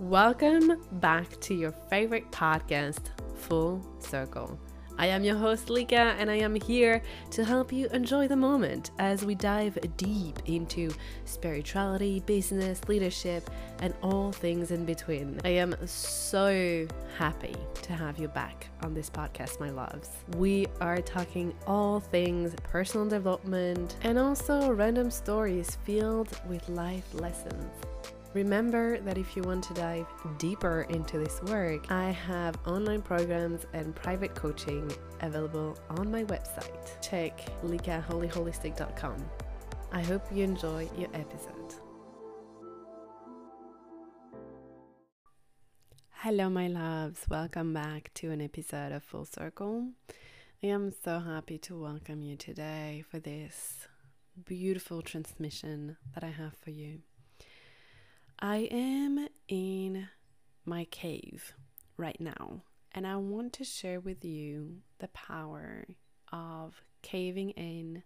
Welcome back to your favorite podcast, Full Circle. I am your host, Lika, and I am here to help you enjoy the moment as we dive deep into spirituality, business, leadership, and all things in between. I am so happy to have you back on this podcast, my loves. We are talking all things personal development and also random stories filled with life lessons. Remember that if you want to dive deeper into this work, I have online programs and private coaching available on my website. Check likaholyholistic.com. I hope you enjoy your episode. Hello, my loves. Welcome back to an episode of Full Circle. I am so happy to welcome you today for this beautiful transmission that I have for you. I am in my cave right now, and I want to share with you the power of caving in,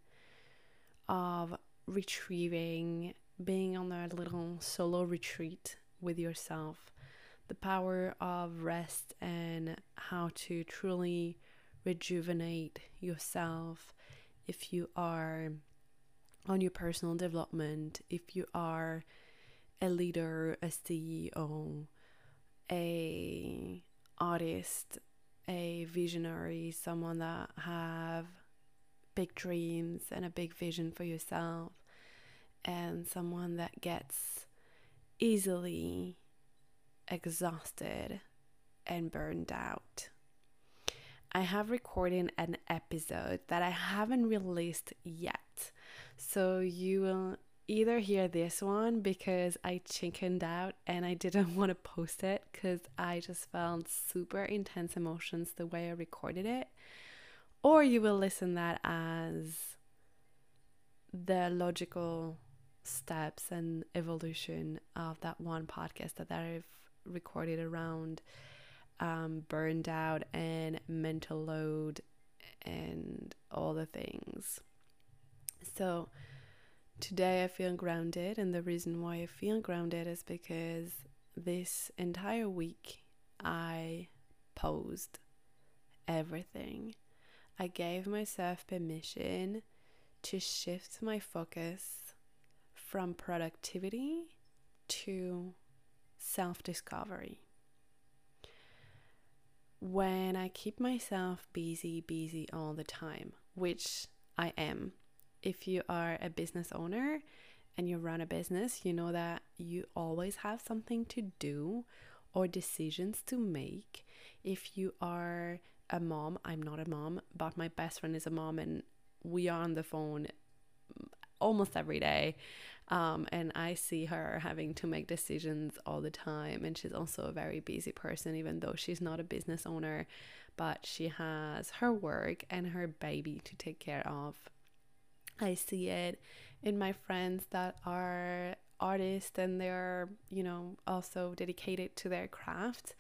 of retrieving, being on a little solo retreat with yourself, the power of rest and how to truly rejuvenate yourself if you are on your personal development, if you are a leader, a CEO, a artist, a visionary, someone that have big dreams and a big vision for yourself, and someone that gets easily exhausted and burned out. I have recorded an episode that I haven't released yet. So you will either hear this one because I chickened out and I didn't want to post it because I just felt super intense emotions the way I recorded it, or you will listen that as the logical steps and evolution of that one podcast that I've recorded around um, burned out and mental load and all the things. So, today I feel grounded, and the reason why I feel grounded is because this entire week I paused everything. I gave myself permission to shift my focus from productivity to self discovery. When I keep myself busy, busy all the time, which I am if you are a business owner and you run a business, you know that you always have something to do or decisions to make. If you are a mom, I'm not a mom, but my best friend is a mom, and we are on the phone almost every day. Um, and I see her having to make decisions all the time. And she's also a very busy person, even though she's not a business owner, but she has her work and her baby to take care of. I see it in my friends that are artists and they're, you know, also dedicated to their craft.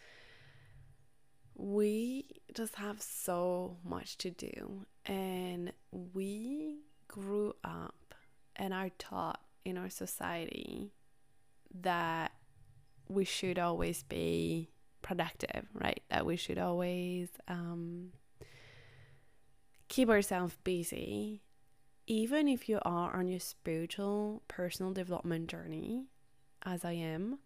We just have so much to do, and we grew up and are taught in our society that we should always be productive, right? That we should always um, keep ourselves busy even if you are on your spiritual personal development journey, as I am,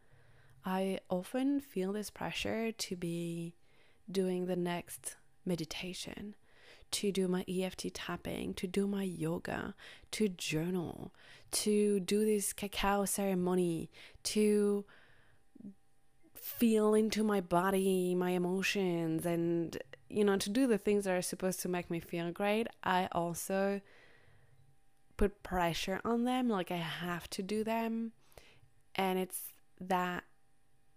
I often feel this pressure to be doing the next meditation, to do my EFT tapping, to do my yoga, to journal, to do this cacao ceremony, to feel into my body, my emotions, and you know, to do the things that are supposed to make me feel great. I also put pressure on them, like I have to do them. And it's that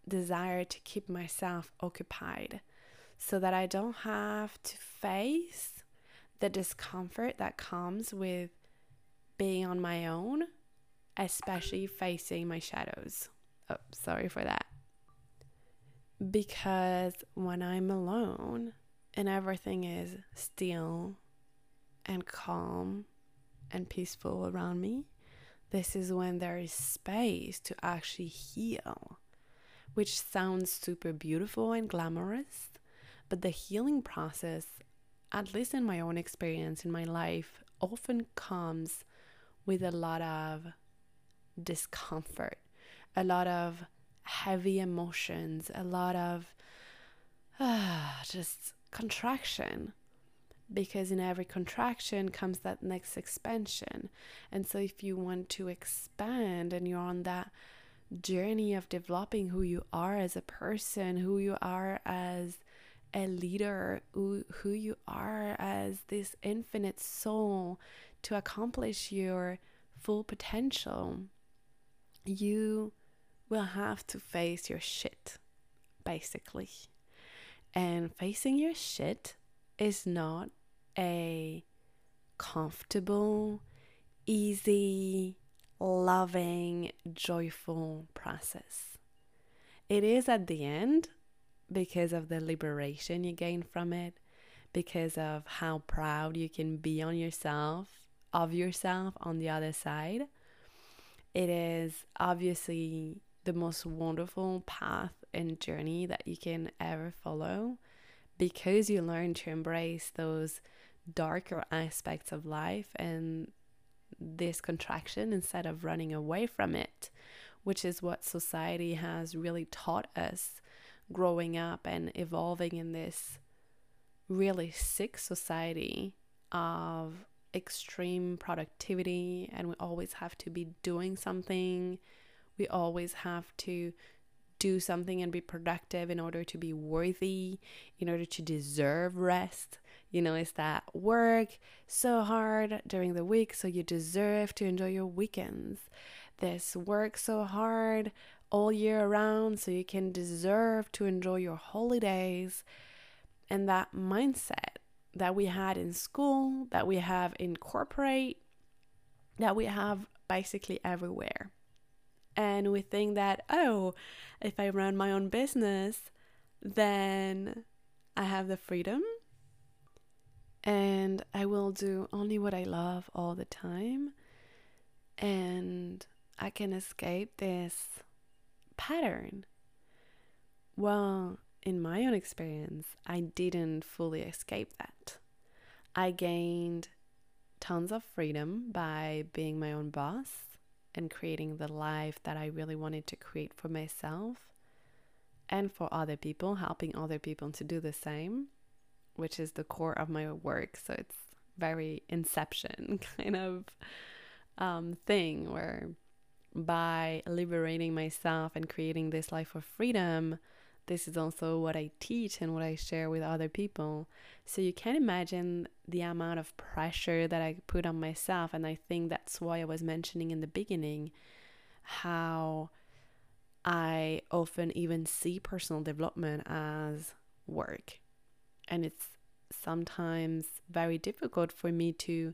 desire to keep myself occupied so that I don't have to face the discomfort that comes with being on my own, especially facing my shadows. Oh, sorry for that. Because when I'm alone and everything is still and calm and peaceful around me, this is when there is space to actually heal. which sounds super beautiful and glamorous. But the healing process, at least in my own experience in my life, often comes with a lot of discomfort, a lot of heavy emotions, a lot of uh, just contraction. Because in every contraction comes that next expansion. And so, if you want to expand and you're on that journey of developing who you are as a person, who you are as a leader, who, who you are as this infinite soul to accomplish your full potential, you will have to face your shit, basically. And facing your shit is not a comfortable, easy, loving, joyful process. It is at the end because of the liberation you gain from it, because of how proud you can be on yourself, of yourself on the other side. It is obviously the most wonderful path and journey that you can ever follow because you learn to embrace those darker aspects of life and this contraction instead of running away from it, which is what society has really taught us growing up and evolving in this really sick society of extreme productivity, and we always have to be doing something. We always have to do something and be productive in order to be worthy, in order to deserve rest. You know, is that work so hard during the week so you deserve to enjoy your weekends? This work so hard all year around so you can deserve to enjoy your holidays. And that mindset that we had in school, that we have in corporate, that we have basically everywhere. And we think that, oh, if I run my own business, then I have the freedom and I will do only what I love all the time. And I can escape this pattern. Well, in my own experience, I didn't fully escape that. I gained tons of freedom by being my own boss and creating the life that I really wanted to create for myself and for other people, helping other people to do the same, which is the core of my work. So it's very inception kind of um, thing where by liberating myself and creating this life of freedom, this is also what I teach and what I share with other people. So you can imagine the amount of pressure that I put on myself. And I think that's why I was mentioning in the beginning how I often even see personal development as work. And it's sometimes very difficult for me to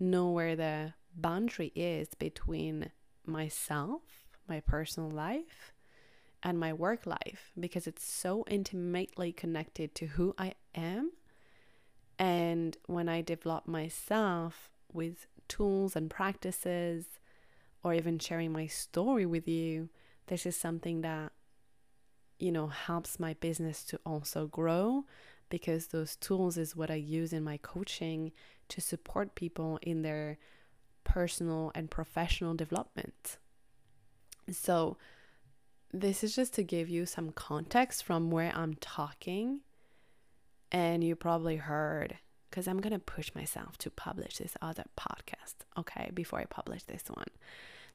know where the boundary is between myself, my personal life, and my work life because it's so intimately connected to who I am. And when I develop myself with tools and practices, or even sharing my story with you, this is something that, you know, helps my business to also grow because those tools is what I use in my coaching to support people in their personal and professional development. So, this is just to give you some context from where I'm talking. And you probably heard, because I'm going to push myself to publish this other podcast, okay, before I publish this one.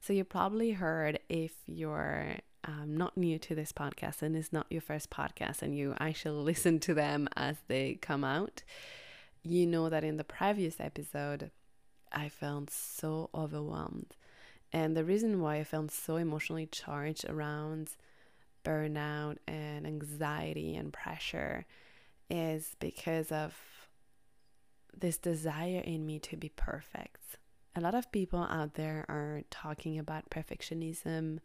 So, you probably heard if you're um, not new to this podcast and it's not your first podcast and you actually listen to them as they come out, you know that in the previous episode, I felt so overwhelmed and the reason why I felt so emotionally charged around burnout and anxiety and pressure is because of this desire in me to be perfect. A lot of people out there are talking about perfectionism,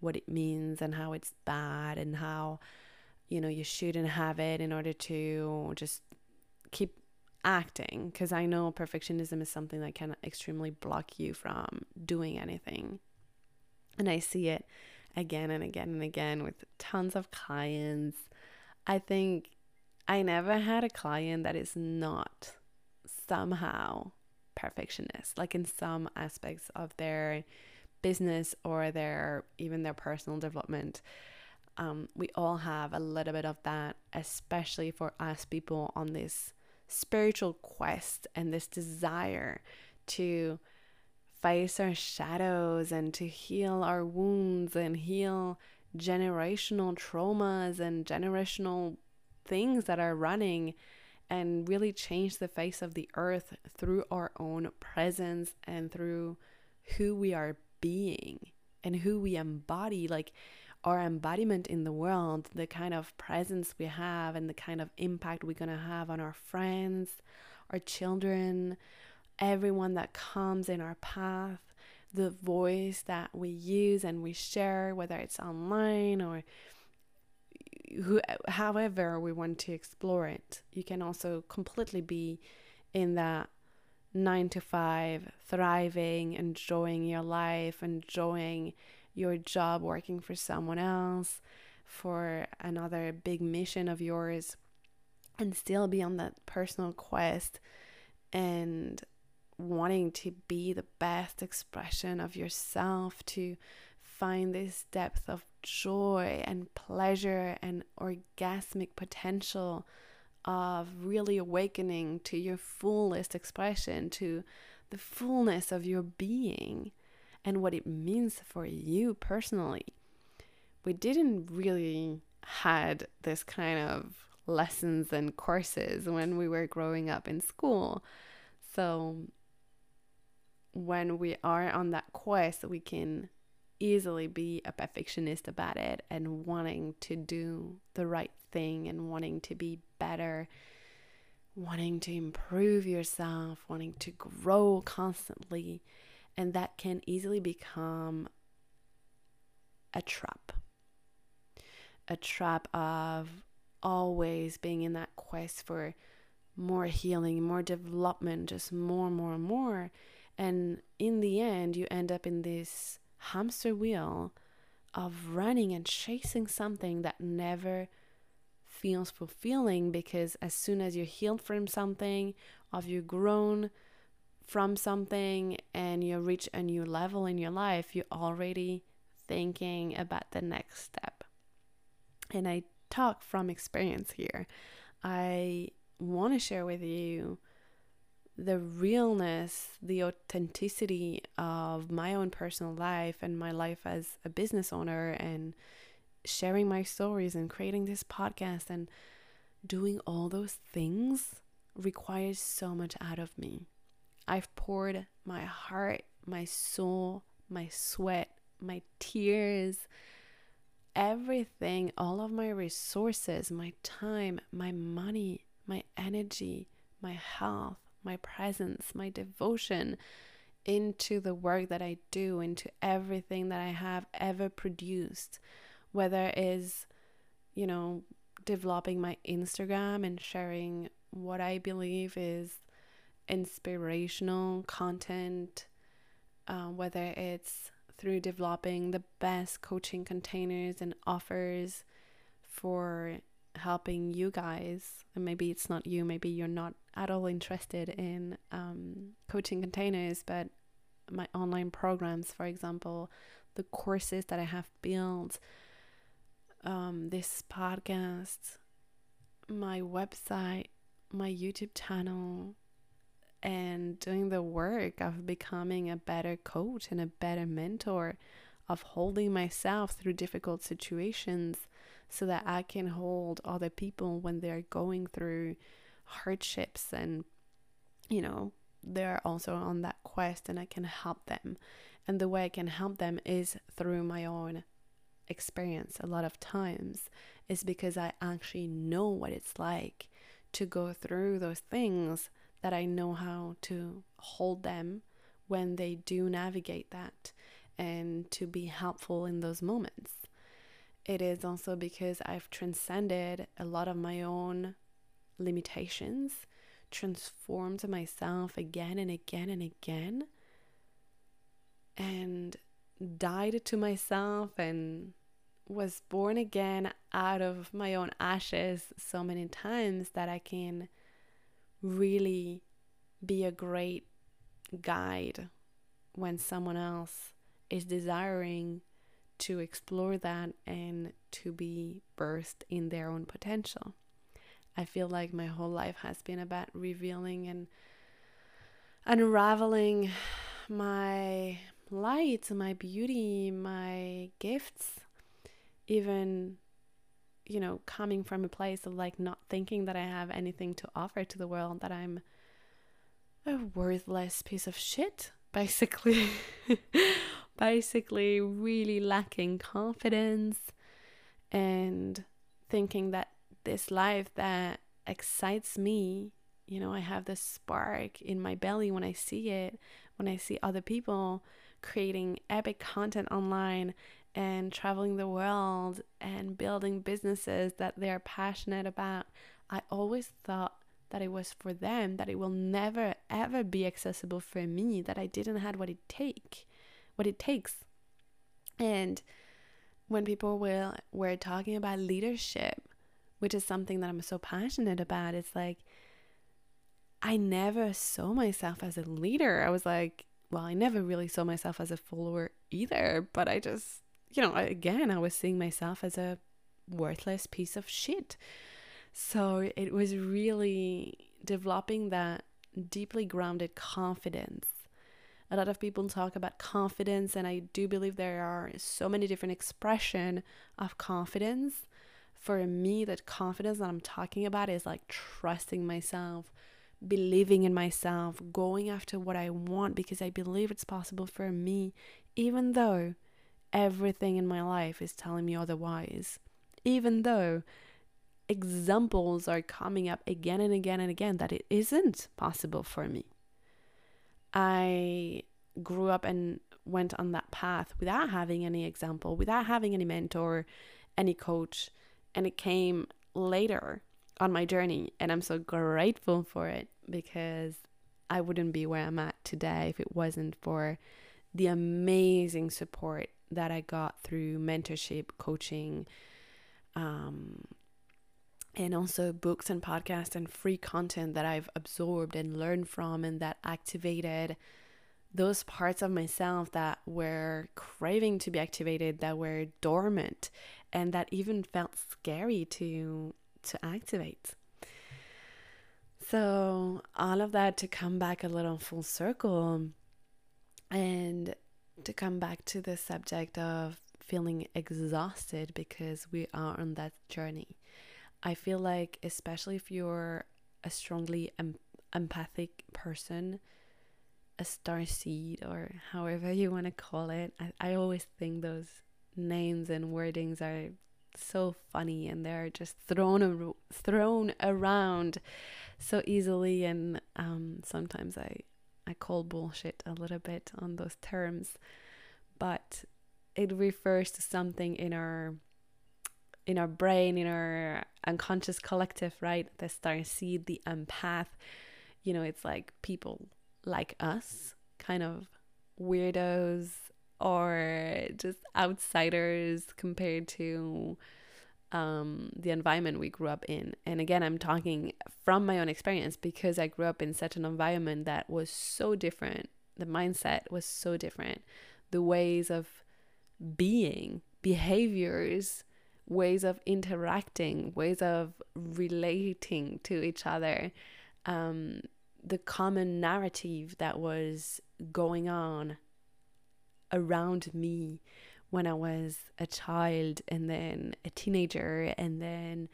what it means, and how it's bad, and how, you know, you shouldn't have it in order to just keep acting because I know perfectionism is something that can extremely block you from doing anything. And I see it again and again and again with tons of clients. I think I never had a client that is not somehow perfectionist, like in some aspects of their business or their even their personal development. Um, we all have a little bit of that, especially for us people on this spiritual quest and this desire to face our shadows and to heal our wounds and heal generational traumas and generational things that are running and really change the face of the earth through our own presence and through who we are being and who we embody like our embodiment in the world the kind of presence we have and the kind of impact we're going to have on our friends our children everyone that comes in our path the voice that we use and we share whether it's online or who, however we want to explore it. You can also completely be in that nine to five, thriving, enjoying your life, enjoying your job, working for someone else, for another big mission of yours, and still be on that personal quest and wanting to be the best expression of yourself, to find this depth of joy and pleasure and orgasmic potential of really awakening to your fullest expression, to the fullness of your being and what it means for you personally. We didn't really had this kind of lessons and courses when we were growing up in school. So when we are on that quest, we can easily be a perfectionist about it and wanting to do the right thing and wanting to be better, wanting to improve yourself, wanting to grow constantly. And that can easily become a trap. A trap of always being in that quest for more healing, more development, just more, more, more. And in the end, you end up in this hamster wheel of running and chasing something that never feels fulfilling because as soon as you're healed from something, of you grown from something and you reach a new level in your life, you're already thinking about the next step. And I talk from experience here. I want to share with you the realness, the authenticity of my own personal life and my life as a business owner and sharing my stories and creating this podcast and doing all those things requires so much out of me. I've poured my heart, my soul, my sweat, my tears, everything, all of my resources, my time, my money, my energy, my health my presence, my devotion into the work that I do, into everything that I have ever produced, whether it is, you know, developing my Instagram and sharing what I believe is inspirational content, uh, whether it's through developing the best coaching containers and offers for helping you guys, and maybe it's not you, maybe you're not at all interested in um, coaching containers, but my online programs, for example, the courses that I have built, um, this podcast, my website, my YouTube channel, and doing the work of becoming a better coach and a better mentor, of holding myself through difficult situations so that I can hold other people when they're going through hardships and, you know, they're also on that quest and I can help them. And the way I can help them is through my own experience a lot of times is because I actually know what it's like to go through those things that I know how to hold them when they do navigate that and to be helpful in those moments. It is also because I've transcended a lot of my own limitations, transformed myself again and again and again, and died to myself and was born again out of my own ashes so many times that I can really be a great guide when someone else is desiring to explore that and to be burst in their own potential. I feel like my whole life has been about revealing and unraveling my light, my beauty, my gifts, even, you know, coming from a place of like not thinking that I have anything to offer to the world, that I'm a worthless piece of shit, basically. basically, really lacking confidence and thinking that this life that excites me you know, I have this spark in my belly when I see it, when I see other people creating epic content online and traveling the world and building businesses that they're passionate about. I always thought that it was for them, that it will never ever be accessible for me, that I didn't have what it take, what it takes. And when people were were talking about leadership, which is something that I'm so passionate about, it's like I never saw myself as a leader. I was like, well, I never really saw myself as a follower either, but I just, you know, again, I was seeing myself as a worthless piece of shit. So it was really developing that deeply grounded confidence. A lot of people talk about confidence, and I do believe there are so many different expression of confidence. For me, that confidence that I'm talking about is like trusting myself, believing in myself, going after what I want because I believe it's possible for me, even though everything in my life is telling me otherwise. Even though examples are coming up again and again and again that it isn't possible for me. I grew up and went on that path without having any example, without having any mentor, any coach, and it came later on my journey. And I'm so grateful for it because I wouldn't be where I'm at today if it wasn't for the amazing support that I got through mentorship, coaching, um, and also books and podcasts and free content that I've absorbed and learned from and that activated those parts of myself that were craving to be activated, that were dormant, and that even felt scary to to activate. So, all of that to come back a little full circle and to come back to the subject of feeling exhausted because we are on that journey. I feel like, especially if you're a strongly em- empathic person, a star seed, or however you want to call it, I, I always think those names and wordings are so funny and they're just thrown thrown around so easily and um, sometimes I I call bullshit a little bit on those terms but it refers to something in our in our brain in our unconscious collective right? The star seed the empath. You know it's like people like us kind of weirdos or just outsiders compared to um, the environment we grew up in. And again, I'm talking from my own experience because I grew up in such an environment that was so different. The mindset was so different. The ways of being, behaviors, ways of interacting, ways of relating to each other, um, the common narrative that was going on around me when I was a child and then a teenager and then,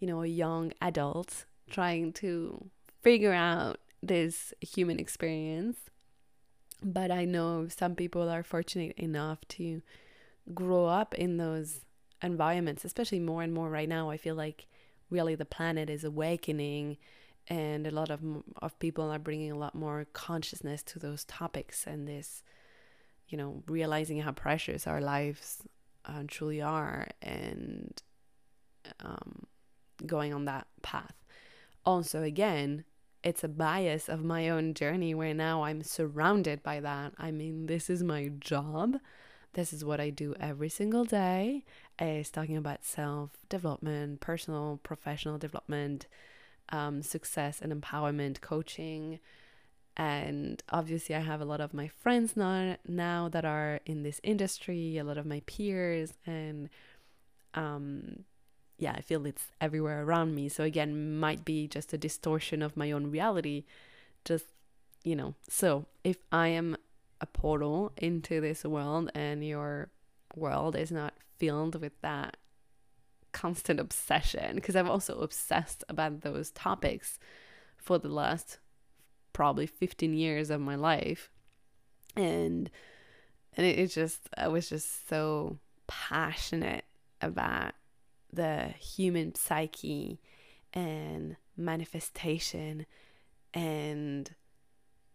you know, a young adult trying to figure out this human experience. But I know some people are fortunate enough to grow up in those environments, especially more and more right now. I feel like really the planet is awakening and a lot of of people are bringing a lot more consciousness to those topics and this you know, realizing how precious our lives uh, truly are and um, going on that path. Also, again, it's a bias of my own journey where now I'm surrounded by that. I mean, this is my job. this is what I do every single day is talking about self development, personal, professional development, um, success and empowerment coaching. And obviously, I have a lot of my friends now, now that are in this industry, a lot of my peers, and um, yeah, I feel it's everywhere around me. So, again, might be just a distortion of my own reality. Just, you know, so if I am a portal into this world and your world is not filled with that constant obsession because I've also obsessed about those topics for the last probably 15 years of my life. And and it, it just I was just so passionate about the human psyche and manifestation. And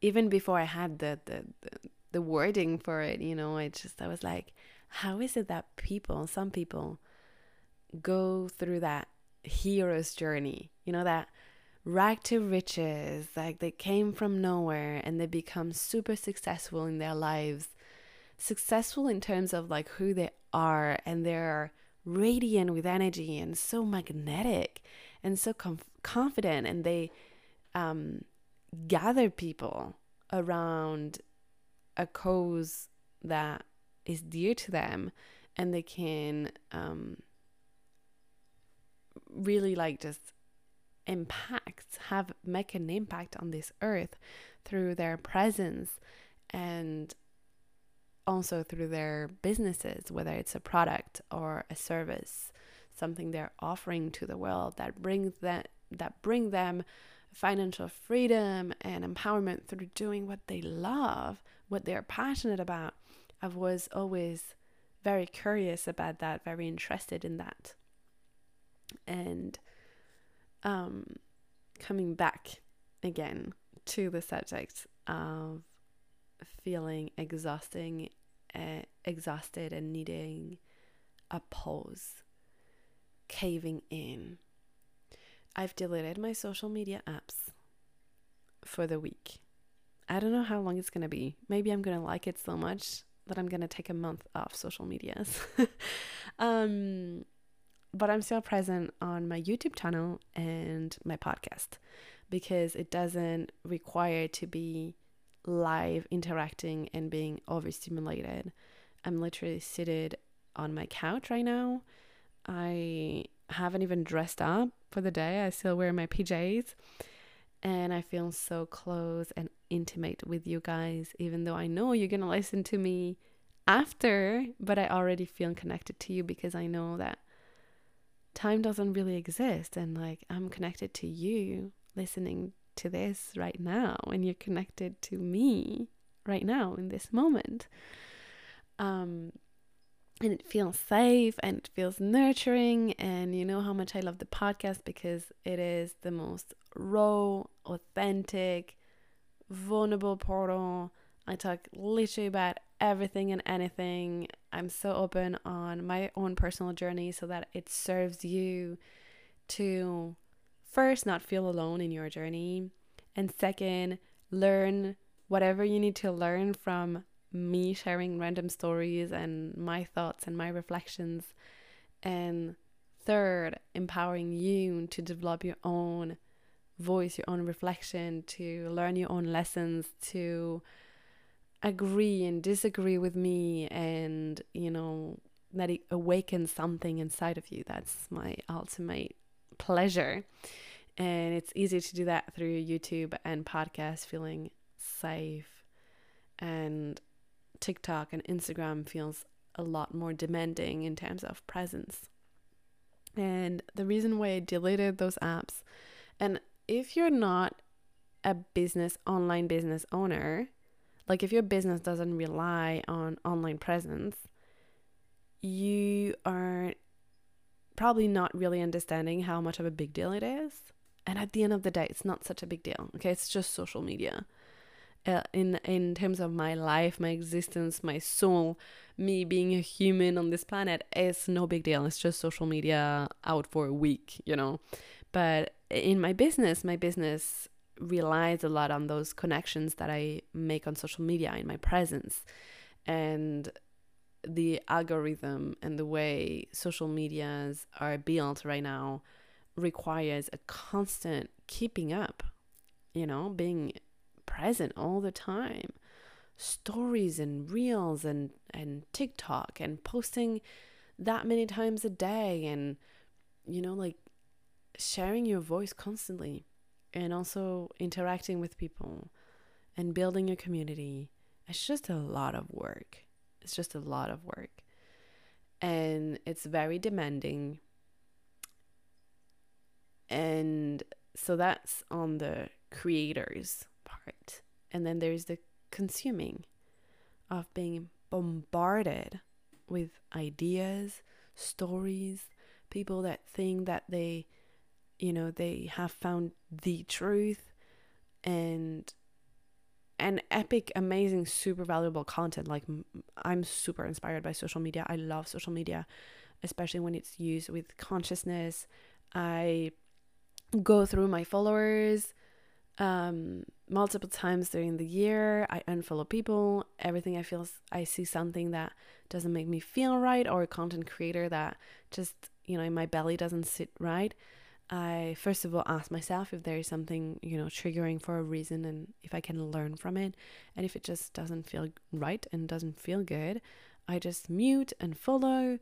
even before I had the, the, the the wording for it, you know, I just I was like, how is it that people, some people go through that hero's journey, you know, that rag to riches, like they came from nowhere and they become super successful in their lives. Successful in terms of like who they are and they're radiant with energy and so magnetic and so conf- confident and they um, gather people around a cause that is dear to them and they can um, really like just impact have make an impact on this earth through their presence and also through their businesses whether it's a product or a service something they're offering to the world that brings that that bring them financial freedom and empowerment through doing what they love what they're passionate about I was always very curious about that, very interested in that. And um, coming back again to the subject of feeling exhausting, uh, exhausted, and needing a pause, caving in. I've deleted my social media apps for the week. I don't know how long it's going to be. Maybe I'm going to like it so much that I'm going to take a month off social medias. um, but I'm still present on my YouTube channel and my podcast because it doesn't require to be live interacting and being overstimulated. I'm literally seated on my couch right now. I haven't even dressed up for the day. I still wear my PJs and I feel so close and intimate with you guys, even though I know you're gonna listen to me after, but I already feel connected to you because I know that time doesn't really exist and like I'm connected to you listening to this right now and you're connected to me right now in this moment. Um and it feels safe and it feels nurturing and you know how much I love the podcast because it is the most raw, authentic, vulnerable portal. I talk literally about everything and anything. I'm so open on my own personal journey so that it serves you to first not feel alone in your journey and second learn whatever you need to learn from me sharing random stories and my thoughts and my reflections and third empowering you to develop your own voice, your own reflection, to learn your own lessons, to agree and disagree with me, and you know, that it awakens something inside of you. That's my ultimate pleasure. And it's easy to do that through YouTube and podcast, feeling safe. And TikTok and Instagram feels a lot more demanding in terms of presence. And the reason why I deleted those apps, and if you're not a business, online business owner, like if your business doesn't rely on online presence, you are probably not really understanding how much of a big deal it is. And at the end of the day, it's not such a big deal. Okay, it's just social media. Uh, in in terms of my life, my existence, my soul, me being a human on this planet, it's no big deal. It's just social media out for a week, you know. But in my business, my business relies a lot on those connections that I make on social media in my presence. And the algorithm and the way social medias are built right now requires a constant keeping up, you know, being present all the time. Stories and reels and, and TikTok and posting that many times a day and, you know, like sharing your voice constantly and also interacting with people and building a community. It's just a lot of work. It's just a lot of work. And it's very demanding. And so that's on the creators part. And then there's the consuming of being bombarded with ideas, stories, people that think that they, you know, they have found the truth and and epic, amazing, super valuable content. Like I'm super inspired by social media. I love social media, especially when it's used with consciousness. I go through my followers um, multiple times during the year. I unfollow people. Everything I feel, I see something that doesn't make me feel right, or a content creator that just you know in my belly doesn't sit right. I first of all ask myself if there is something, you know, triggering for a reason and if I can learn from it. And if it just doesn't feel right and doesn't feel good, I just mute and follow.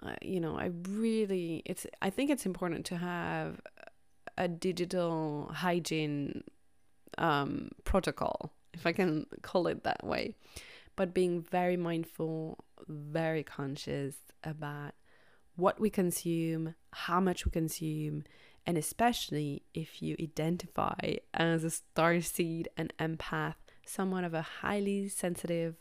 Uh, you know, I really, it's, I think it's important to have a digital hygiene um, protocol, if I can call it that way. But being very mindful, very conscious about what we consume, how much we consume, and especially if you identify as a star seed and empath, someone of a highly sensitive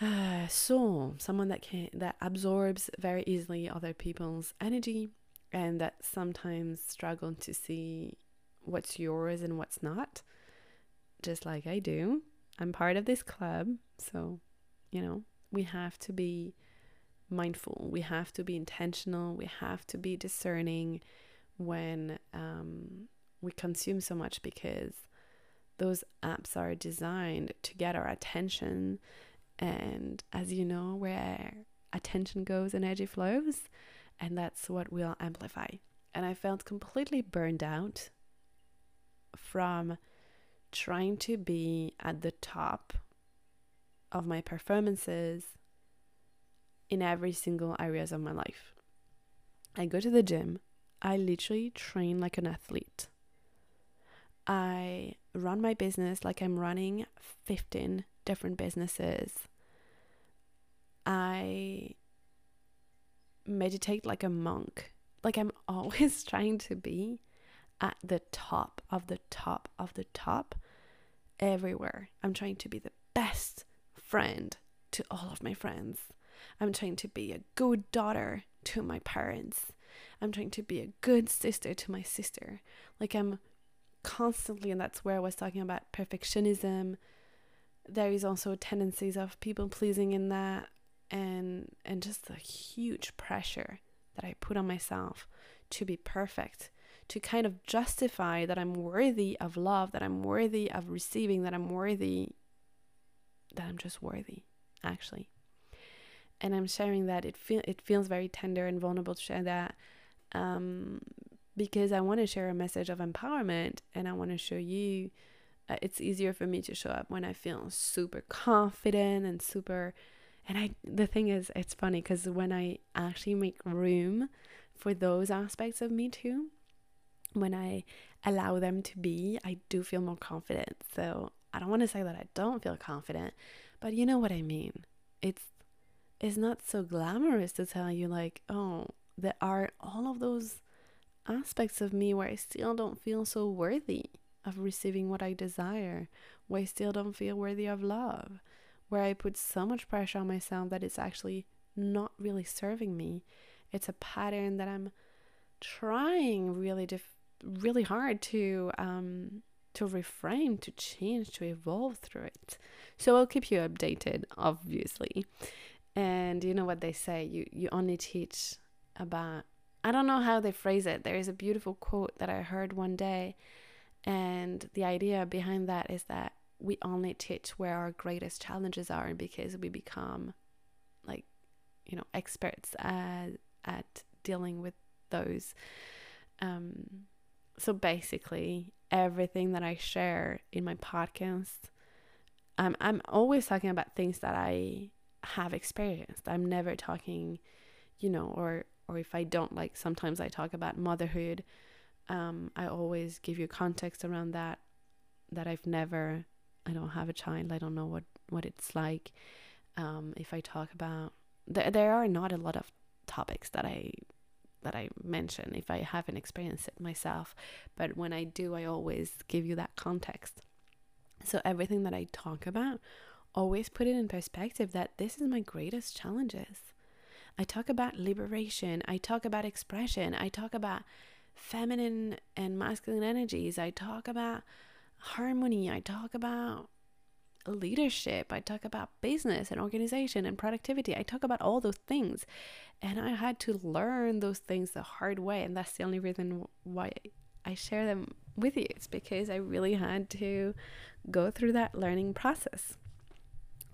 uh, soul, someone that can that absorbs very easily other people's energy and that sometimes struggle to see what's yours and what's not, just like I do. I'm part of this club, so you know, we have to be mindful. We have to be intentional. We have to be discerning when um, we consume so much because those apps are designed to get our attention. And as you know, where attention goes, energy flows. And that's what we'll amplify. And I felt completely burned out from trying to be at the top of my performances in every single areas of my life. I go to the gym. I literally train like an athlete. I run my business like I'm running 15 different businesses. I meditate like a monk. Like I'm always trying to be at the top of the top of the top everywhere. I'm trying to be the best friend to all of my friends. I'm trying to be a good daughter to my parents. I'm trying to be a good sister to my sister. Like I'm constantly, and that's where I was talking about perfectionism. There is also tendencies of people pleasing in that, and and just a huge pressure that I put on myself to be perfect, to kind of justify that I'm worthy of love, that I'm worthy of receiving, that I'm worthy, that I'm just worthy, actually and I'm sharing that it feel it feels very tender and vulnerable to share that um, because I want to share a message of empowerment and I want to show you uh, it's easier for me to show up when I feel super confident and super and I the thing is it's funny cuz when I actually make room for those aspects of me too when I allow them to be I do feel more confident. So I don't want to say that I don't feel confident but you know what I mean. It's it's not so glamorous to tell you like oh there are all of those aspects of me where I still don't feel so worthy of receiving what I desire, where I still don't feel worthy of love, where I put so much pressure on myself that it's actually not really serving me. It's a pattern that I'm trying really dif- really hard to um to reframe, to change, to evolve through it. So I'll keep you updated, obviously. And you know what they say, you, you only teach about, I don't know how they phrase it. There is a beautiful quote that I heard one day. And the idea behind that is that we only teach where our greatest challenges are because we become like you know experts at at dealing with those um so basically everything that I share in my podcast I'm I'm always talking about things that I have experienced. I'm never talking, you know, or or if I don't like sometimes I talk about motherhood. Um, I always give you context around that that I've never I don't have a child. I don't know what what it's like. Um, if I talk about there there are not a lot of topics that I that I mention if I haven't experienced it myself, but when I do I always give you that context. So everything that I talk about, always put it in perspective that this is my greatest challenges. I talk about liberation, I talk about expression, I talk about feminine and masculine energies, I talk about harmony, I talk about leadership, I talk about business and organization and productivity. I talk about all those things. And I had to learn those things the hard way. And that's the only reason why I share them with you. It's because I really had to go through that learning process.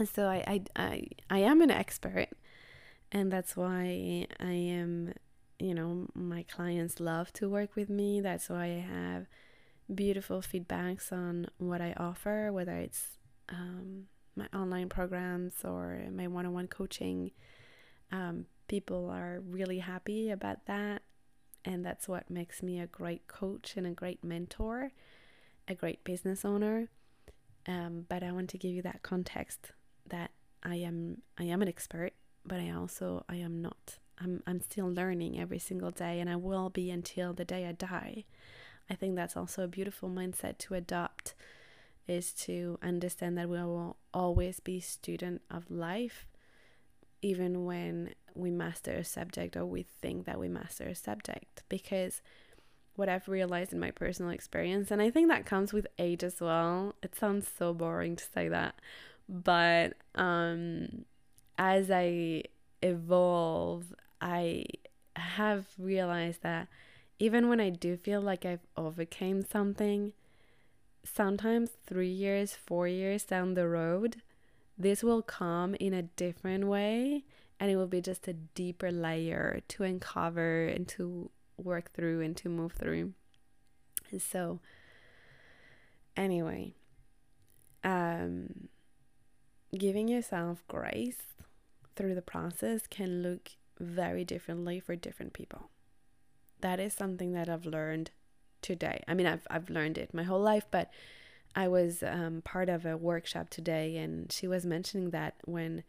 So I, I, I, I am an expert, and that's why I am, you know, my clients love to work with me. That's why I have beautiful feedbacks on what I offer, whether it's um, my online programs or my one on one coaching. Um, people are really happy about that. And that's what makes me a great coach and a great mentor, a great business owner. Um, but I want to give you that context that I am I am an expert, but I also I am not. I'm I'm still learning every single day and I will be until the day I die. I think that's also a beautiful mindset to adopt is to understand that we will always be student of life even when we master a subject or we think that we master a subject because what I've realized in my personal experience. And I think that comes with age as well. It sounds so boring to say that. But um, as I evolve, I have realized that even when I do feel like I've overcame something, sometimes three years, four years down the road, this will come in a different way and it will be just a deeper layer to uncover and to work through and to move through. So, anyway, um, giving yourself grace through the process can look very differently for different people. That is something that I've learned today. I mean, I've I've learned it my whole life, but I was um, part of a workshop today, and she was mentioning that when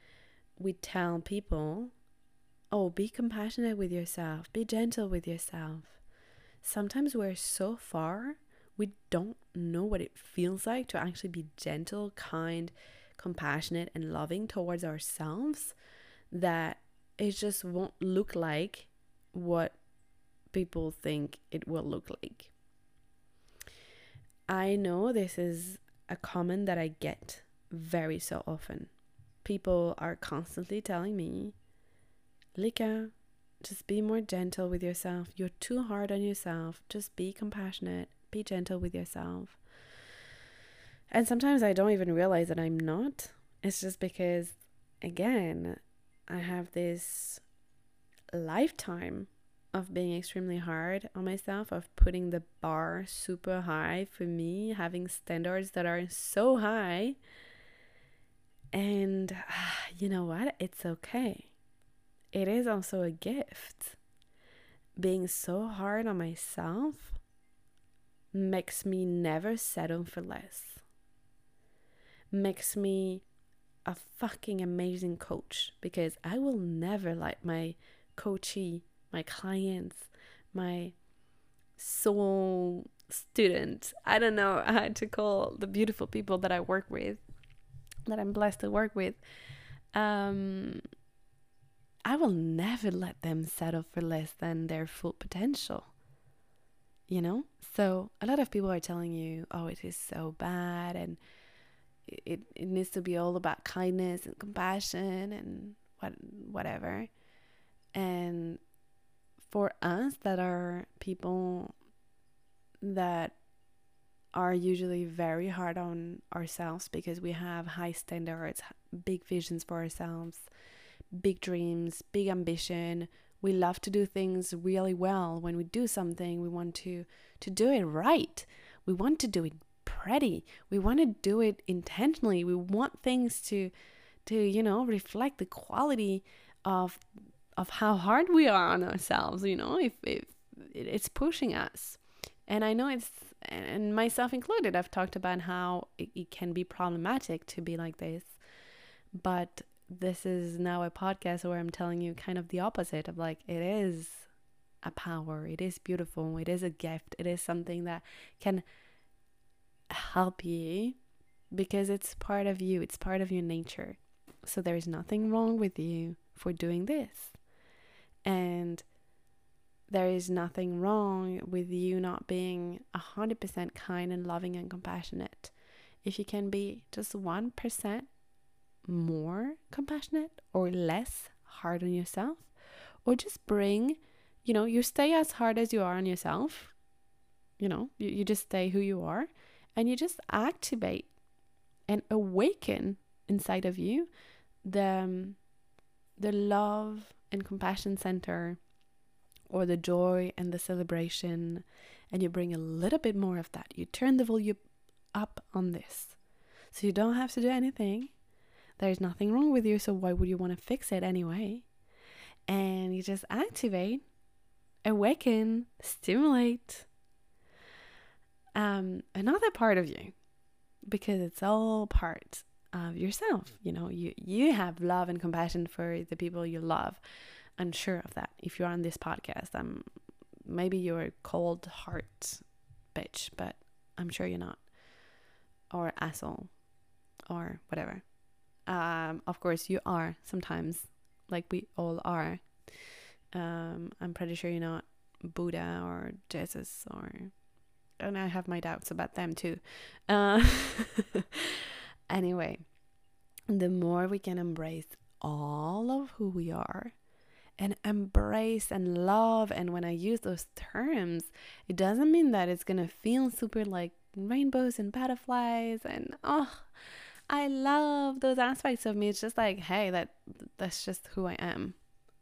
we tell people Oh, be compassionate with yourself, be gentle with yourself. Sometimes we're so far, we don't know what it feels like to actually be gentle, kind, compassionate, and loving towards ourselves that it just won't look like what people think it will look like. I know this is a comment that I get very so often. People are constantly telling me Lika, just be more gentle with yourself. You're too hard on yourself. Just be compassionate. Be gentle with yourself. And sometimes I don't even realize that I'm not. It's just because, again, I have this lifetime of being extremely hard on myself, of putting the bar super high for me, having standards that are so high. And you know what? It's okay it is also a gift. Being so hard on myself makes me never settle for less, makes me a fucking amazing coach because I will never let my coachee, my clients, my soul student, I don't know how to call the beautiful people that I work with, that I'm blessed to work with, um, I will never let them settle for less than their full potential. You know? So a lot of people are telling you, oh, it is so bad and it, it needs to be all about kindness and compassion and what whatever. And for us that are people that are usually very hard on ourselves because we have high standards, big visions for ourselves, big dreams, big ambition. We love to do things really well. When we do something, we want to to do it right. We want to do it pretty. We want to do it intentionally. We want things to to, you know, reflect the quality of of how hard we are on ourselves, you know, if, if it's pushing us. And I know it's, and myself included, I've talked about how it, it can be problematic to be like this. But this is now a podcast where I'm telling you kind of the opposite of like, it is a power, it is beautiful, it is a gift, it is something that can help you because it's part of you, it's part of your nature. So there is nothing wrong with you for doing this. And there is nothing wrong with you not being 100% kind and loving and compassionate. If you can be just 1% more compassionate or less hard on yourself, or just bring, you know, you stay as hard as you are on yourself, you know, you, you just stay who you are, and you just activate and awaken inside of you the, um, the love and compassion center or the joy and the celebration, and you bring a little bit more of that. You turn the volume up on this. So you don't have to do anything. There's nothing wrong with you, so why would you want to fix it anyway? And you just activate, awaken, stimulate um, another part of you because it's all part of yourself. You know, you you have love and compassion for the people you love I'm sure of that if you're on this podcast. I'm maybe you're a cold heart bitch, but I'm sure you're not. Or asshole. Or whatever. Um, of course you are sometimes, like we all are. Um, I'm pretty sure you're not Buddha or Jesus or and I have my doubts about them too. Uh, anyway, the more we can embrace all of who we are, and embrace and love. And when I use those terms, it doesn't mean that it's gonna feel super like rainbows and butterflies and oh I love those aspects of me. It's just like, hey, that that's just who I am.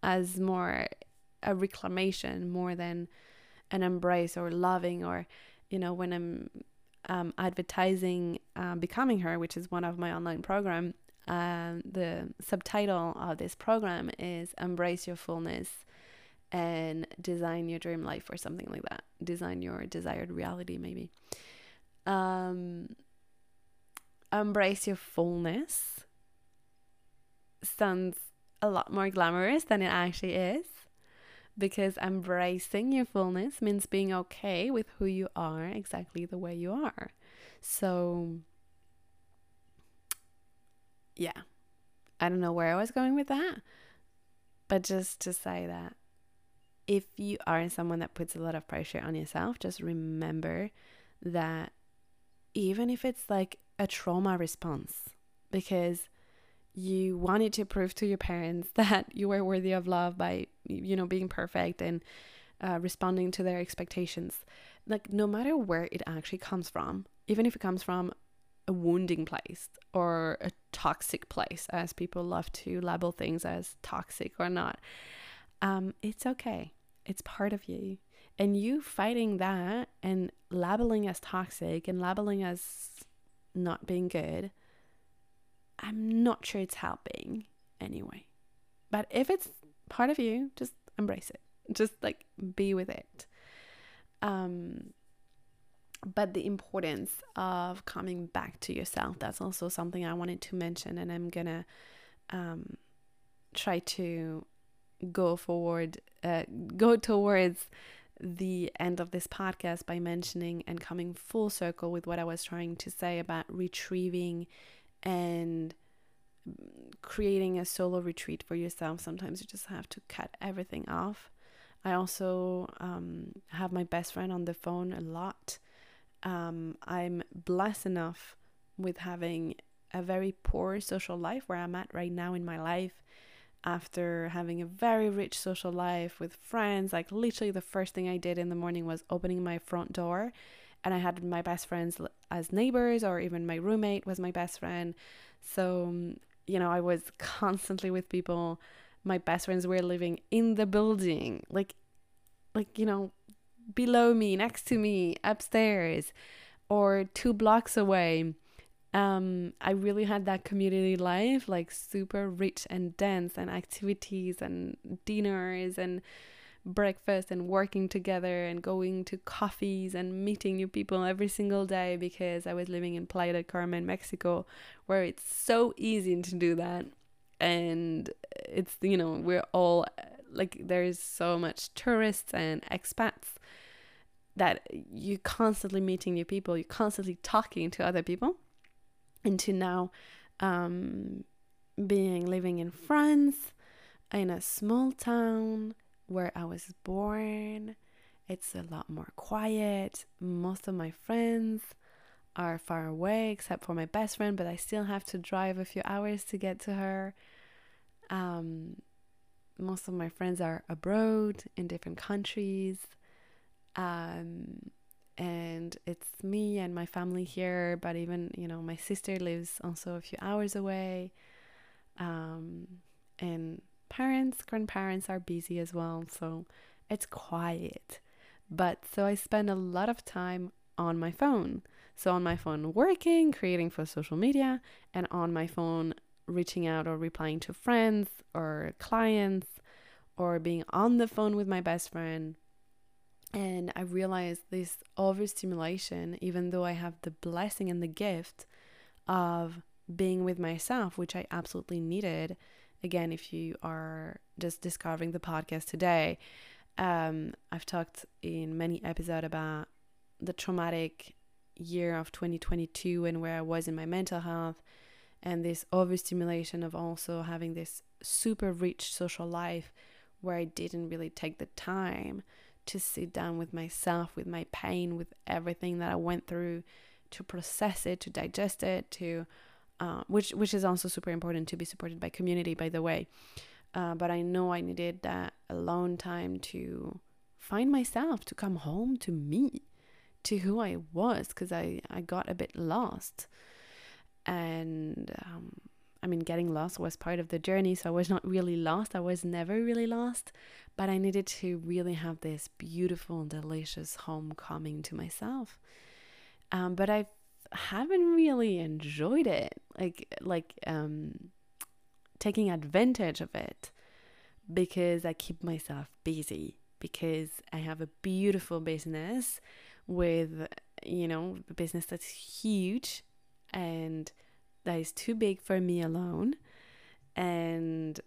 As more a reclamation more than an embrace or loving or you know when I'm um, advertising uh, becoming her, which is one of my online program um, the subtitle of this program is Embrace Your Fullness and Design Your Dream Life or something like that. Design Your Desired Reality, maybe. Um, embrace Your Fullness sounds a lot more glamorous than it actually is because embracing your fullness means being okay with who you are exactly the way you are. So, yeah, I don't know where I was going with that, but just to say that if you are someone that puts a lot of pressure on yourself, just remember that even if it's like a trauma response, because you wanted to prove to your parents that you were worthy of love by, you know, being perfect and uh, responding to their expectations. Like, no matter where it actually comes from, even if it comes from a wounding place or a toxic place, as people love to label things as toxic or not. Um, it's okay. It's part of you. And you fighting that and labeling as toxic and labeling as not being good, I'm not sure it's helping anyway. But if it's part of you, just embrace it. Just like be with it. Um, but the importance of coming back to yourself that's also something i wanted to mention and i'm gonna um, try to go forward uh, go towards the end of this podcast by mentioning and coming full circle with what i was trying to say about retrieving and creating a solo retreat for yourself sometimes you just have to cut everything off. I also um, have my best friend on the phone a lot. Um, I'm blessed enough with having a very poor social life where I'm at right now in my life after having a very rich social life with friends. Like literally the first thing I did in the morning was opening my front door and I had my best friends as neighbors, or even my roommate was my best friend. So, um, you know, I was constantly with people. My best friends were living in the building, like, like you know, below me, next to me, upstairs, or two blocks away. Um, I really had that community life, like super rich and dense, and activities and dinners and breakfast and working together and going to coffees and meeting new people every single day because I was living in Playa del Carmen, Mexico, where it's so easy to do that. And it's, you know, we're all like, there's so much tourists and expats that you're constantly meeting new people, you're constantly talking to other people. And to now um, being living in France in a small town where I was born. It's a lot more quiet. Most of my friends are far away, except for my best friend, but I still have to drive a few hours to get to her. Um, most of my friends are abroad in different countries. Um, and it's me and my family here, but even, you know, my sister lives also a few hours away. Um, and parents, grandparents are busy as well, so it's quiet. But so I spend a lot of time on my phone. So on my phone working, creating for social media, and on my phone reaching out or replying to friends or clients or being on the phone with my best friend. And I realized this overstimulation, even though I have the blessing and the gift of being with myself, which I absolutely needed, again, if you are just discovering the podcast today, um, I've talked in many episodes about the traumatic year of 2022 and where I was in my mental health and this overstimulation of also having this super rich social life where I didn't really take the time to sit down with myself, with my pain, with everything that I went through, to process it, to digest it, to uh, which which is also super important to be supported by community, by the way. Uh, but I know I needed that alone time to find myself, to come home to me, to who I was, because I I got a bit lost, and um, I mean, getting lost was part of the journey, so I was not really lost. I was never really lost, but I needed to really have this beautiful, delicious homecoming to myself. Um, but I haven't really enjoyed it. Like like um taking advantage of it because I keep myself busy because I have a beautiful business with you know a business that's huge and that is too big for me alone. And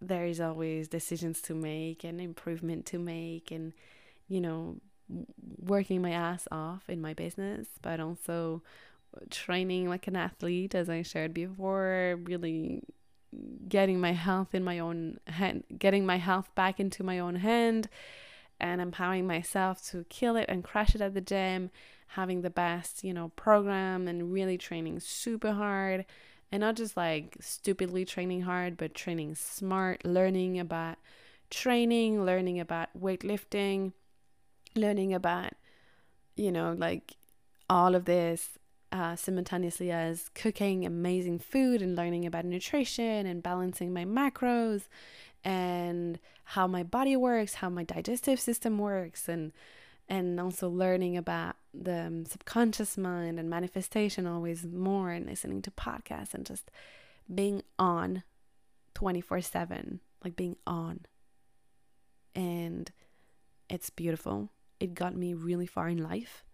there is always decisions to make and improvement to make and you know working my ass off in my business but also training like an athlete, as I shared before, really getting my health in my own hand, getting my health back into my own hand, and empowering myself to kill it and crush it at the gym, having the best, you know, program and really training super hard. And not just like stupidly training hard, but training smart, learning about training, learning about weightlifting, learning about, you know, like all of this uh, simultaneously as cooking amazing food and learning about nutrition and balancing my macros and how my body works, how my digestive system works, and and also learning about the um, subconscious mind and manifestation always more, and listening to podcasts and just being on 24 7, like being on. And it's beautiful. It got me really far in life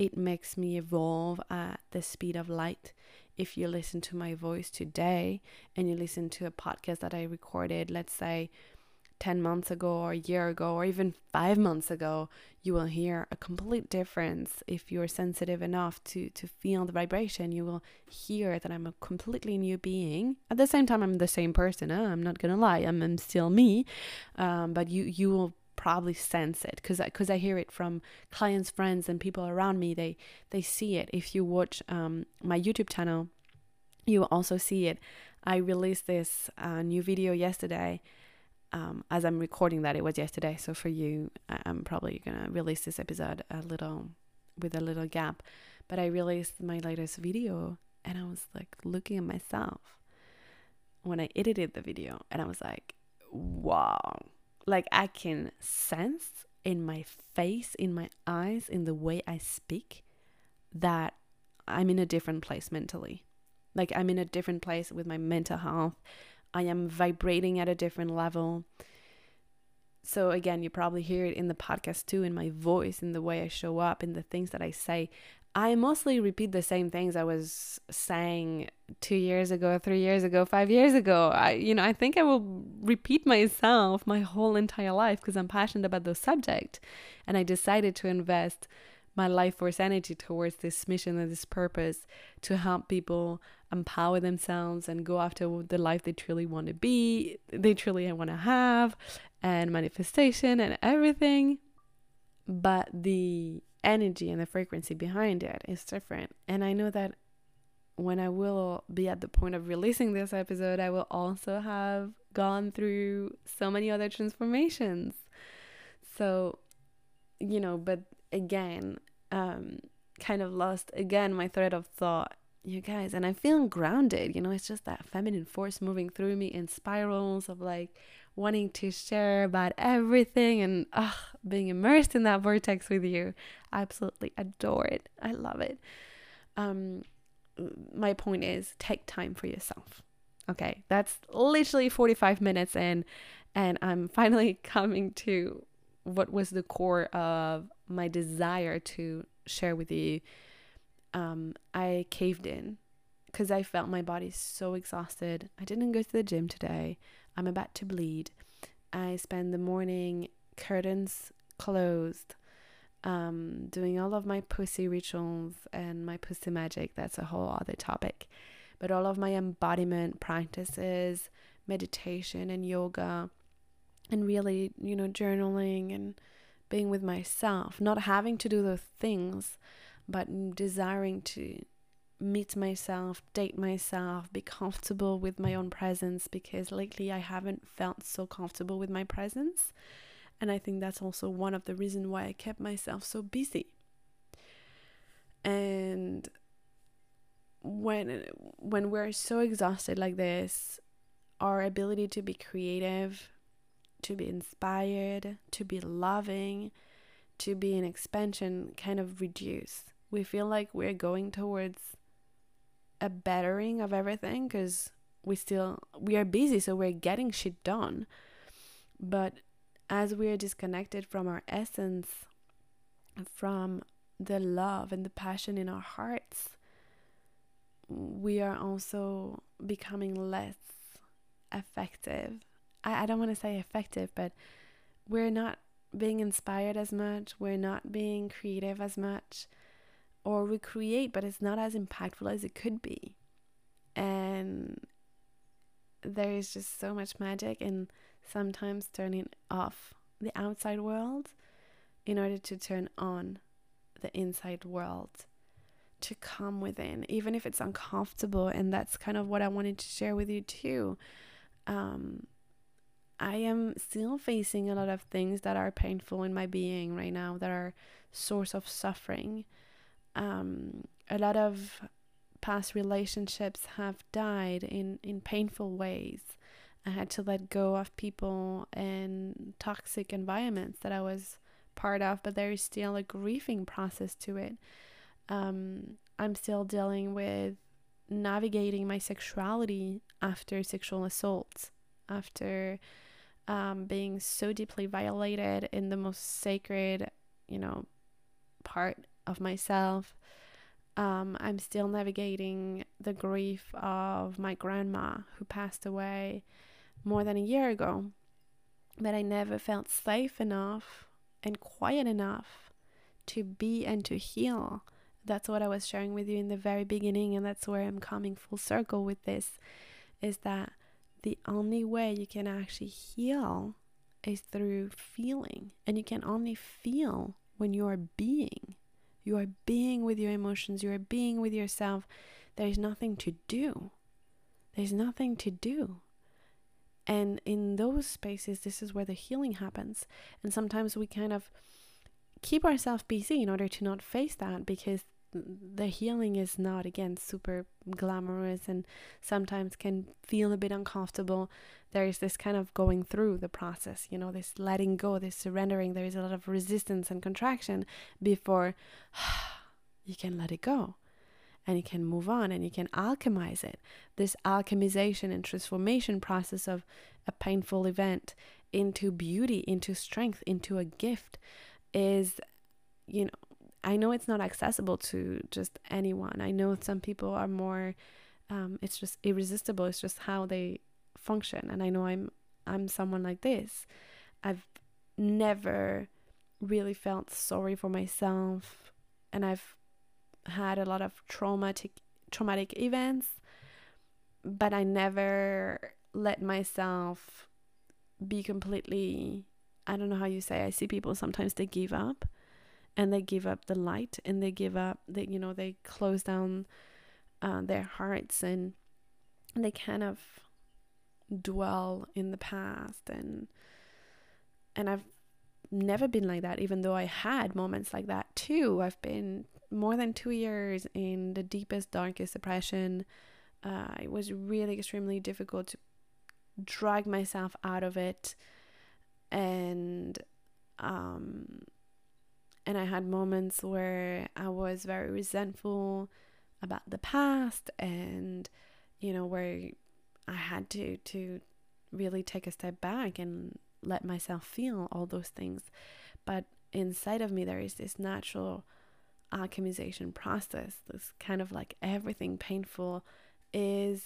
it makes me evolve at the speed of light. If you listen to my voice today and you listen to a podcast that I recorded, let's say 10 months ago or a year ago or even five months ago, you will hear a complete difference. If you're sensitive enough to, to feel the vibration, you will hear that I'm a completely new being. At the same time, I'm the same person. Huh? I'm not gonna lie, I'm, I'm still me. Um, but you, you will probably sense it because because I, I, hear it from clients, friends, and people around me. They they see it. If you watch um, my YouTube channel, you also see it. I released this uh, new video yesterday. Um, as I'm recording that, it was yesterday. So for you, I'm probably gonna release this episode a little with a little gap. But I released my latest video and I was like looking at myself when I edited the video and I was like, wow. Like I can sense in my face, in my eyes, in the way I speak that I'm in a different place mentally. Like I'm in a different place with my mental health. I am vibrating at a different level. So again, you probably hear it in the podcast too, in my voice, in the way I show up, in the things that I say. I mostly repeat the same things I was saying two years ago, three years ago, five years ago. I, you know, I think I will repeat myself my whole entire life because I'm passionate about the subject, and I decided to invest my life force energy towards this mission and this purpose to help people empower themselves and go after the life they truly want to be, they truly want to have, and manifestation and everything. But the energy and the frequency behind it is different. And I know that when I will be at the point of releasing this episode, I will also have gone through so many other transformations. So, you know, but again, um, kind of lost again my thread of thought, you guys, and I'm feeling grounded. You know, it's just that feminine force moving through me in spirals of like wanting to share about everything and uh, being immersed in that vortex with you. I absolutely adore it. I love it. Um, my point is take time for yourself. Okay, that's literally 45 minutes in, and I'm finally coming to what was the core of my desire to share with you. Um, I caved in because I felt my body so exhausted. I didn't go to the gym today. I'm about to bleed. I spend the morning curtains closed, um, doing all of my pussy rituals and my pussy magic. That's a whole other topic. But all of my embodiment practices, meditation and yoga, and really, you know, journaling and being with myself, not having to do those things, but desiring to meet myself, date myself, be comfortable with my own presence because lately I haven't felt so comfortable with my presence. And I think that's also one of the reasons why I kept myself so busy. And when when we're so exhausted like this, our ability to be creative, to be inspired, to be loving, to be in expansion kind of reduce. We feel like we're going towards a bettering of everything because we still we are busy so we're getting shit done. But as we are disconnected from our essence from the love and the passion in our hearts we are also becoming less effective. I, I don't want to say effective but we're not being inspired as much we're not being creative as much or we create, but it's not as impactful as it could be. And there is just so much magic in sometimes turning off the outside world in order to turn on the inside world to come within, even if it's uncomfortable. And that's kind of what I wanted to share with you too. Um, I am still facing a lot of things that are painful in my being right now, that are source of suffering um, a lot of past relationships have died in, in painful ways. I had to let go of people and toxic environments that I was part of, but there is still a grieving process to it. Um, I'm still dealing with navigating my sexuality after sexual assault, after um, being so deeply violated in the most sacred, you know, part of myself. Um, I'm still navigating the grief of my grandma who passed away more than a year ago. But I never felt safe enough and quiet enough to be and to heal. That's what I was sharing with you in the very beginning, and that's where I'm coming full circle with this is that the only way you can actually heal is through feeling, and you can only feel when you are being. You are being with your emotions, you are being with yourself. There's nothing to do. There's nothing to do. And in those spaces, this is where the healing happens. And sometimes we kind of keep ourselves busy in order to not face that because the healing is not again super glamorous and sometimes can feel a bit uncomfortable. There is this kind of going through the process you know this letting go this surrendering. There is a lot of resistance and contraction before you can let it go and you can move on and you can alchemize it. This alchemization and transformation process of a painful event into beauty into strength into a gift is you know I know it's not accessible to just anyone. I know some people are more um, it's just irresistible. It's just how they function. And I know I'm I'm someone like this. I've never really felt sorry for myself and I've had a lot of traumatic traumatic events, but I never let myself be completely I don't know how you say. I see people sometimes they give up and they give up the light and they give up they you know they close down uh, their hearts and they kind of dwell in the past. And and I've never been like that even though I had moments like that too. I've been more than 2 years in the deepest darkest depression. Uh, it was really extremely difficult to drag myself out of it. And um and I had moments where I was very resentful about the past and you know where I had to to really take a step back and let myself feel all those things. But inside of me there is this natural alchemization process. This kind of like everything painful is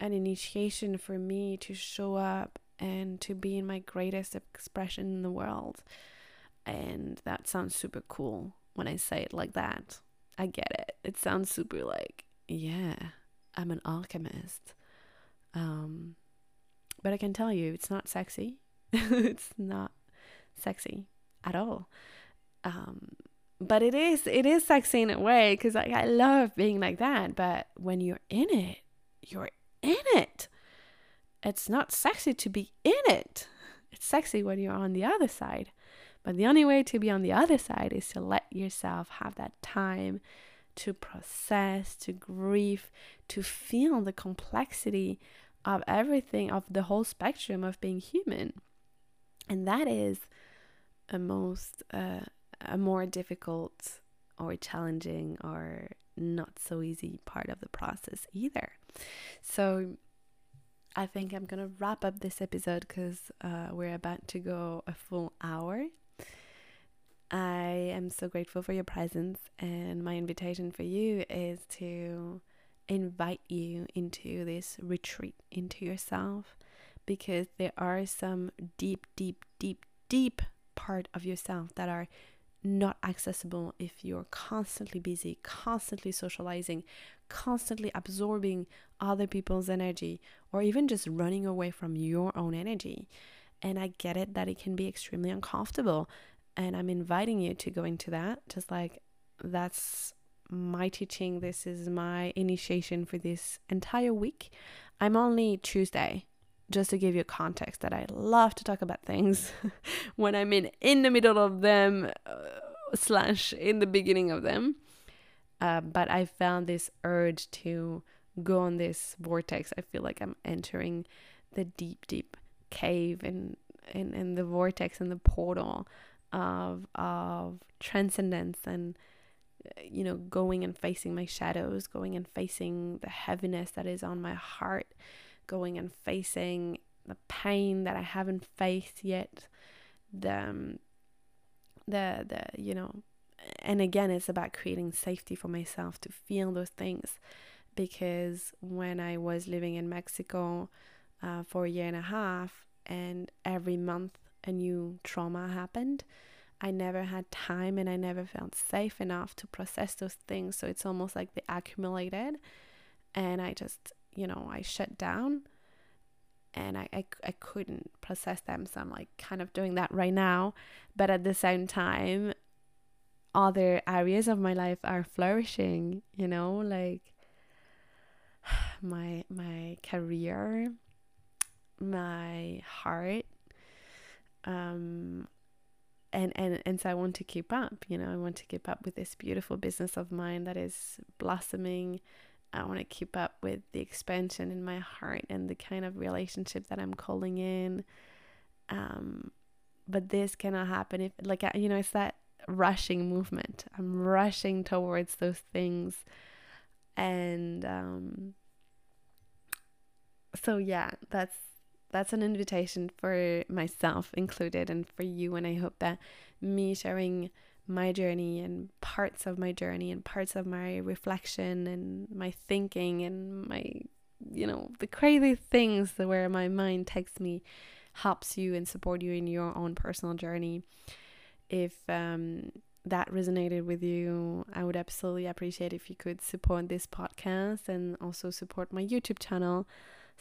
an initiation for me to show up and to be in my greatest expression in the world and that sounds super cool when I say it like that. I get it. It sounds super like, yeah, I'm an alchemist. Um, but I can tell you, it's not sexy. it's not sexy at all. Um, but it is, it is sexy in a way because like, I love being like that. But when you're in it, you're in it. It's not sexy to be in it. It's sexy when you're on the other side. But the only way to be on the other side is to let yourself have that time to process, to grieve, to feel the complexity of everything, of the whole spectrum of being human. And that is a most, uh, a more difficult or challenging or not so easy part of the process either. So I think I'm gonna wrap up this episode because uh, we're about to go a full hour. I am so grateful for your presence, and my invitation for you is to invite you into this retreat into yourself because there are some deep, deep, deep, deep part of yourself that are not accessible if you're constantly busy, constantly socializing, constantly absorbing other people's energy, or even just running away from your own energy. And I get it that it can be extremely uncomfortable and I'm inviting you to go into that. Just like that's my teaching. This is my initiation for this entire week. I'm only Tuesday, just to give you context that I love to talk about things when I'm in in the middle of them uh, slash in the beginning of them. Uh, but I found this urge to go on this vortex. I feel like I'm entering the deep, deep cave and and, in the vortex and the portal of of transcendence and you know going and facing my shadows going and facing the heaviness that is on my heart going and facing the pain that i haven't faced yet the um, the the you know and again it's about creating safety for myself to feel those things because when i was living in mexico uh, for a year and a half and every month a new trauma happened, I never had time and I never felt safe enough to process those things. So it's almost like they accumulated and I just, you know, I shut down and I, I, I couldn't process them. So I'm like kind of doing that right now. But at the same time, other areas of my life are flourishing, you know, like my my career, my heart, um, and, and and so I want to keep up, you know, I want to keep up with this beautiful business of mine that is blossoming. I want to keep up with the expansion in my heart and the kind of relationship that I'm calling in. Um, but this cannot happen if, like, you know, it's that rushing movement. I'm rushing towards those things, and um, so yeah, that's that's an invitation for myself included and for you. And I hope that me sharing my journey and parts of my journey and parts of my reflection and my thinking and my, you know, the crazy things where my mind takes me helps you and support you in your own personal journey. If um, that resonated with you, I would absolutely appreciate if you could support this podcast and also support my YouTube channel.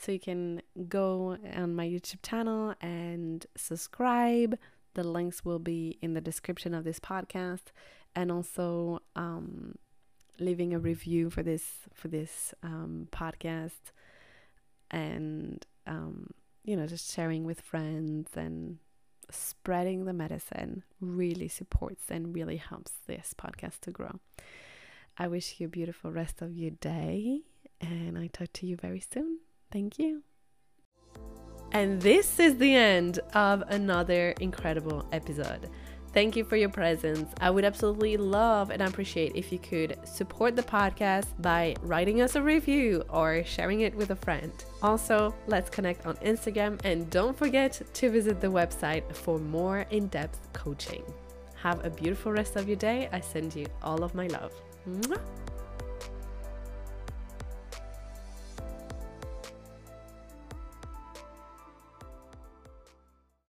So you can go on my YouTube channel and subscribe. The links will be in the description of this podcast, and also um, leaving a review for this for this um, podcast, and um, you know just sharing with friends and spreading the medicine really supports and really helps this podcast to grow. I wish you a beautiful rest of your day, and I talk to you very soon. Thank you. And this is the end of another incredible episode. Thank you for your presence. I would absolutely love and appreciate if you could support the podcast by writing us a review or sharing it with a friend. Also, let's connect on Instagram and don't forget to visit the website for more in depth coaching. Have a beautiful rest of your day. I send you all of my love. Mwah!